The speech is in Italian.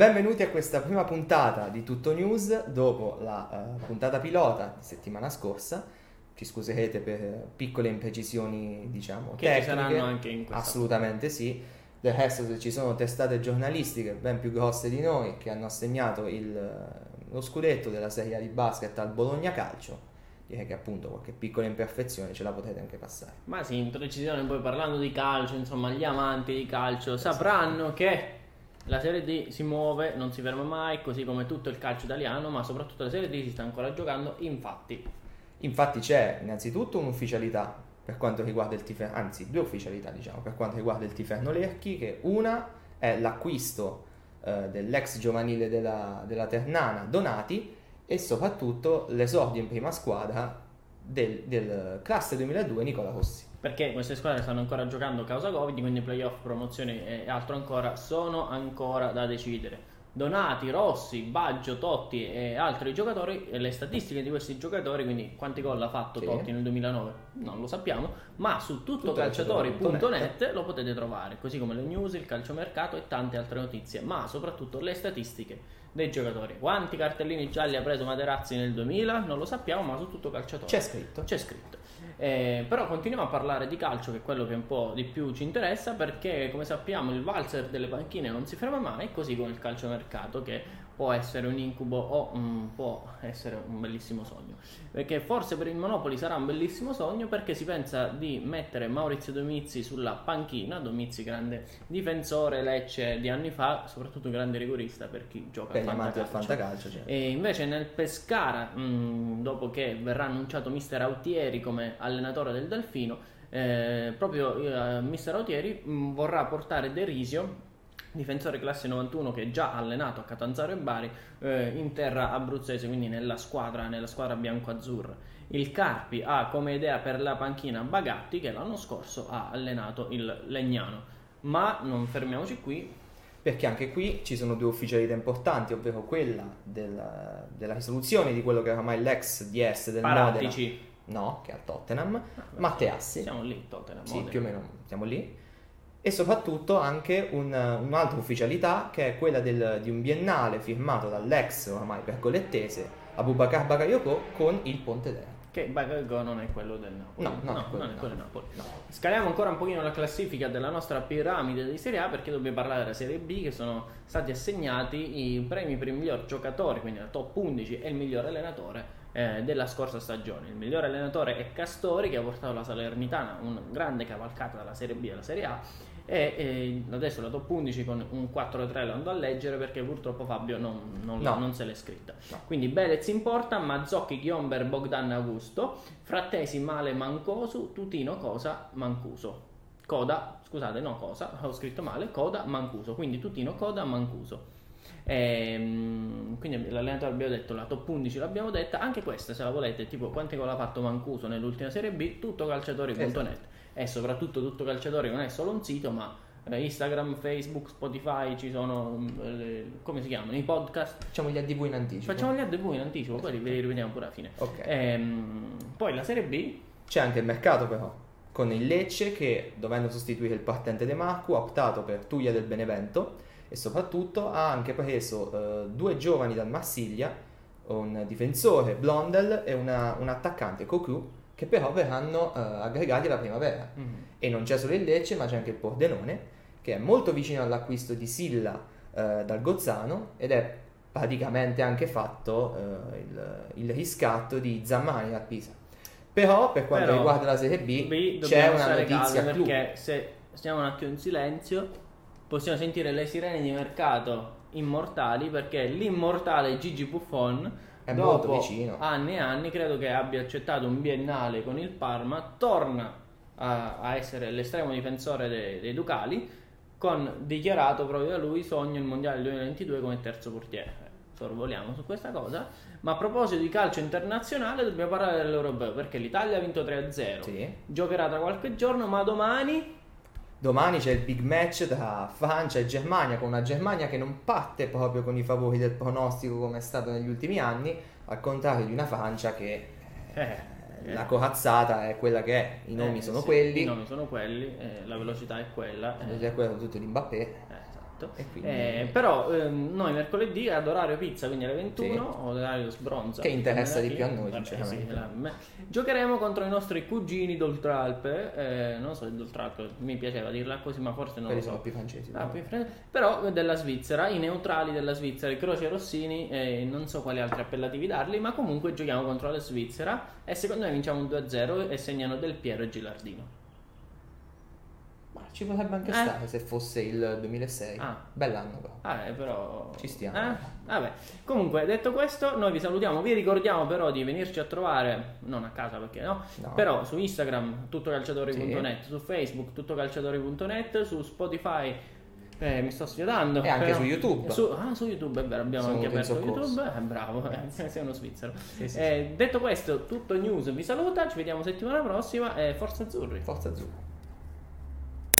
Benvenuti a questa prima puntata di Tutto News dopo la uh, puntata pilota di settimana scorsa. Ci scuserete per piccole imprecisioni, diciamo, che tecniche. ci saranno anche in questa Assolutamente sì. Del resto ci sono testate giornalistiche ben più grosse di noi che hanno assegnato il, lo scudetto della Serie di basket al Bologna Calcio direi che appunto qualche piccola imperfezione ce la potete anche passare. Ma sì, in precisione poi parlando di calcio, insomma, gli amanti di calcio sapranno che la Serie D si muove, non si ferma mai, così come tutto il calcio italiano, ma soprattutto la Serie D si sta ancora giocando, infatti. Infatti c'è innanzitutto un'ufficialità per quanto riguarda il Tiferno, anzi due ufficialità diciamo per quanto riguarda il Tiferno Lerchi, che una è l'acquisto eh, dell'ex giovanile della, della Ternana Donati e soprattutto l'esordio in prima squadra del, del classe 2002 Nicola Rossi. Perché queste squadre stanno ancora giocando causa Covid, quindi playoff, promozioni e altro ancora sono ancora da decidere. Donati, Rossi, Baggio, Totti e altri giocatori, e le statistiche di questi giocatori, quindi quanti gol ha fatto sì. Totti nel 2009, non lo sappiamo, ma su tuttocalciatori.net lo potete trovare, così come le news, il calciomercato e tante altre notizie, ma soprattutto le statistiche dei giocatori. Quanti cartellini gialli ha preso Materazzi nel 2000? Non lo sappiamo, ma su tutto calciatore. C'è scritto. C'è scritto. Eh, però continuiamo a parlare di calcio, che è quello che un po' di più ci interessa, perché come sappiamo il valzer delle panchine non si ferma mai, così con il calciomercato che può essere un incubo o um, può essere un bellissimo sogno. Perché forse per il Monopoli sarà un bellissimo sogno perché si pensa di mettere Maurizio Domizzi sulla panchina, Domizzi grande difensore Lecce di anni fa, soprattutto un grande rigorista per chi gioca per al fantacalcio. fantacalcio certo. E invece nel Pescara, mh, dopo che verrà annunciato mister Autieri come allenatore del Delfino, eh, proprio eh, mister Autieri mh, vorrà portare Derisio difensore classe 91 che è già allenato a Catanzaro e Bari eh, in terra abruzzese, quindi nella squadra, nella squadra bianco-azzurra. Il Carpi ha come idea per la panchina Bagatti che l'anno scorso ha allenato il Legnano. Ma non fermiamoci qui. Perché anche qui ci sono due ufficialità importanti, ovvero quella della, della risoluzione di quello che era ormai l'ex DS del Parattici. Modena. No, che è al Tottenham. Ah, Matteassi. Siamo lì, Tottenham. Sì, più o meno siamo lì e soprattutto anche un, un'altra ufficialità che è quella del, di un biennale firmato dall'ex ormai pergolettese Abubakar Bakayoko con il Ponte d'Era. Che Bakayoko non è quello del Napoli. No, no, no quello, non è quello del Napoli. No. Scaliamo ancora un pochino la classifica della nostra piramide di Serie A perché dobbiamo parlare della Serie B che sono stati assegnati i premi per il miglior giocatore, quindi la top 11 e il miglior allenatore eh, della scorsa stagione. Il migliore allenatore è Castori che ha portato la Salernitana una grande cavalcata dalla Serie B alla Serie A e, e adesso la top 11 con un 4-3 lo andò a leggere perché purtroppo Fabio non, non, no. non se l'è scritta. No. Quindi Belez in porta, Mazzocchi, Chiomber, Bogdan Augusto, Frattesi, Male, Mancosu, Tutino, Cosa, Mancuso. Coda, scusate, no Cosa, ho scritto male, Coda, Mancuso, quindi Tutino, Coda, Mancuso. Ehm, quindi l'allenatore abbiamo detto la top 11 l'abbiamo detta anche questa se la volete tipo quante gol ha fatto Mancuso nell'ultima serie B tutto calciatori.net esatto e soprattutto tutto calciatori non è solo un sito ma eh, Instagram, Facebook, Spotify, ci sono eh, come si chiamano i podcast. Facciamo gli ADV in anticipo. Facciamo gli ADV in anticipo, esatto. poi li rivediamo pure alla fine. Okay. Ehm, poi la Serie B. C'è anche il mercato però, con il Lecce che dovendo sostituire il partente De Marco ha optato per Tuglia del Benevento e soprattutto ha anche preso eh, due giovani dal Marsiglia, un difensore Blondel e una, un attaccante Cocu che però verranno uh, aggregati alla primavera. Mm-hmm. E non c'è solo il Lecce, ma c'è anche il Pordenone, che è molto vicino all'acquisto di Silla uh, dal Gozzano ed è praticamente anche fatto uh, il, il, riscatto di Zammani a Pisa. Però per quanto però, riguarda la Serie B, B c'è una notizia perché se stiamo un attimo in silenzio possiamo sentire le sirene di mercato immortali perché l'immortale Gigi Buffon è molto vicino. Anni e anni credo che abbia accettato un biennale con il Parma, torna a, a essere l'estremo difensore dei, dei Ducali, con dichiarato proprio da lui sogno il mondiale 2022 come terzo portiere. Sorvoliamo su questa cosa. Ma a proposito di calcio internazionale, dobbiamo parlare dell'Europeo perché l'Italia ha vinto 3-0. Sì. Giocherà tra qualche giorno, ma domani Domani c'è il big match tra Francia e Germania, con una Germania che non parte proprio con i favori del pronostico come è stato negli ultimi anni, al contrario di una Francia che eh, eh, la corazzata è quella che è, i nomi eh, sono sì, quelli. I nomi sono quelli, eh, la velocità è quella. La velocità è quella tutto di Mbappé. Esatto. Quindi- Eh, però ehm, noi mercoledì ad orario pizza, quindi alle 21, Sì. orario sbronza. Che interessa di più a noi, vabbè, sinceramente. sì, Giocheremo contro i nostri cugini d'Oltralpe. eh, non so se d'Oltralpe, mi piaceva dirla così, ma forse non Quelli lo so. sono più francesi. Ah, però. più però della Svizzera, i neutrali della Svizzera, i Croce Rossini, eh, non so quali altri appellativi darli, ma comunque giochiamo contro la Svizzera e secondo me vinciamo un 2-0 e segnano Del Piero e Gilardino. Ma ci potrebbe anche Eh. stare se fosse il 2006. Ah. Bell'anno però. Ah, eh, però. Ci stiamo. Eh? Vabbè. Comunque, detto questo, noi vi salutiamo. Vi ricordiamo però di venirci a trovare, non a casa perché no, No. però su Instagram tuttocalciatori.net, su Facebook tuttocalciatori.net, su Spotify. eh, mi sto sfidando. E anche però- su YouTube. Su- ah, su YouTube è vero, abbiamo Sono anche aperto. YouTube. Eh, bravo, eh, sei uno svizzero. Sì, sì, Eh, detto questo, tutto news vi saluta. Ci vediamo settimana prossima e forza azzurri. Forza Azzurra.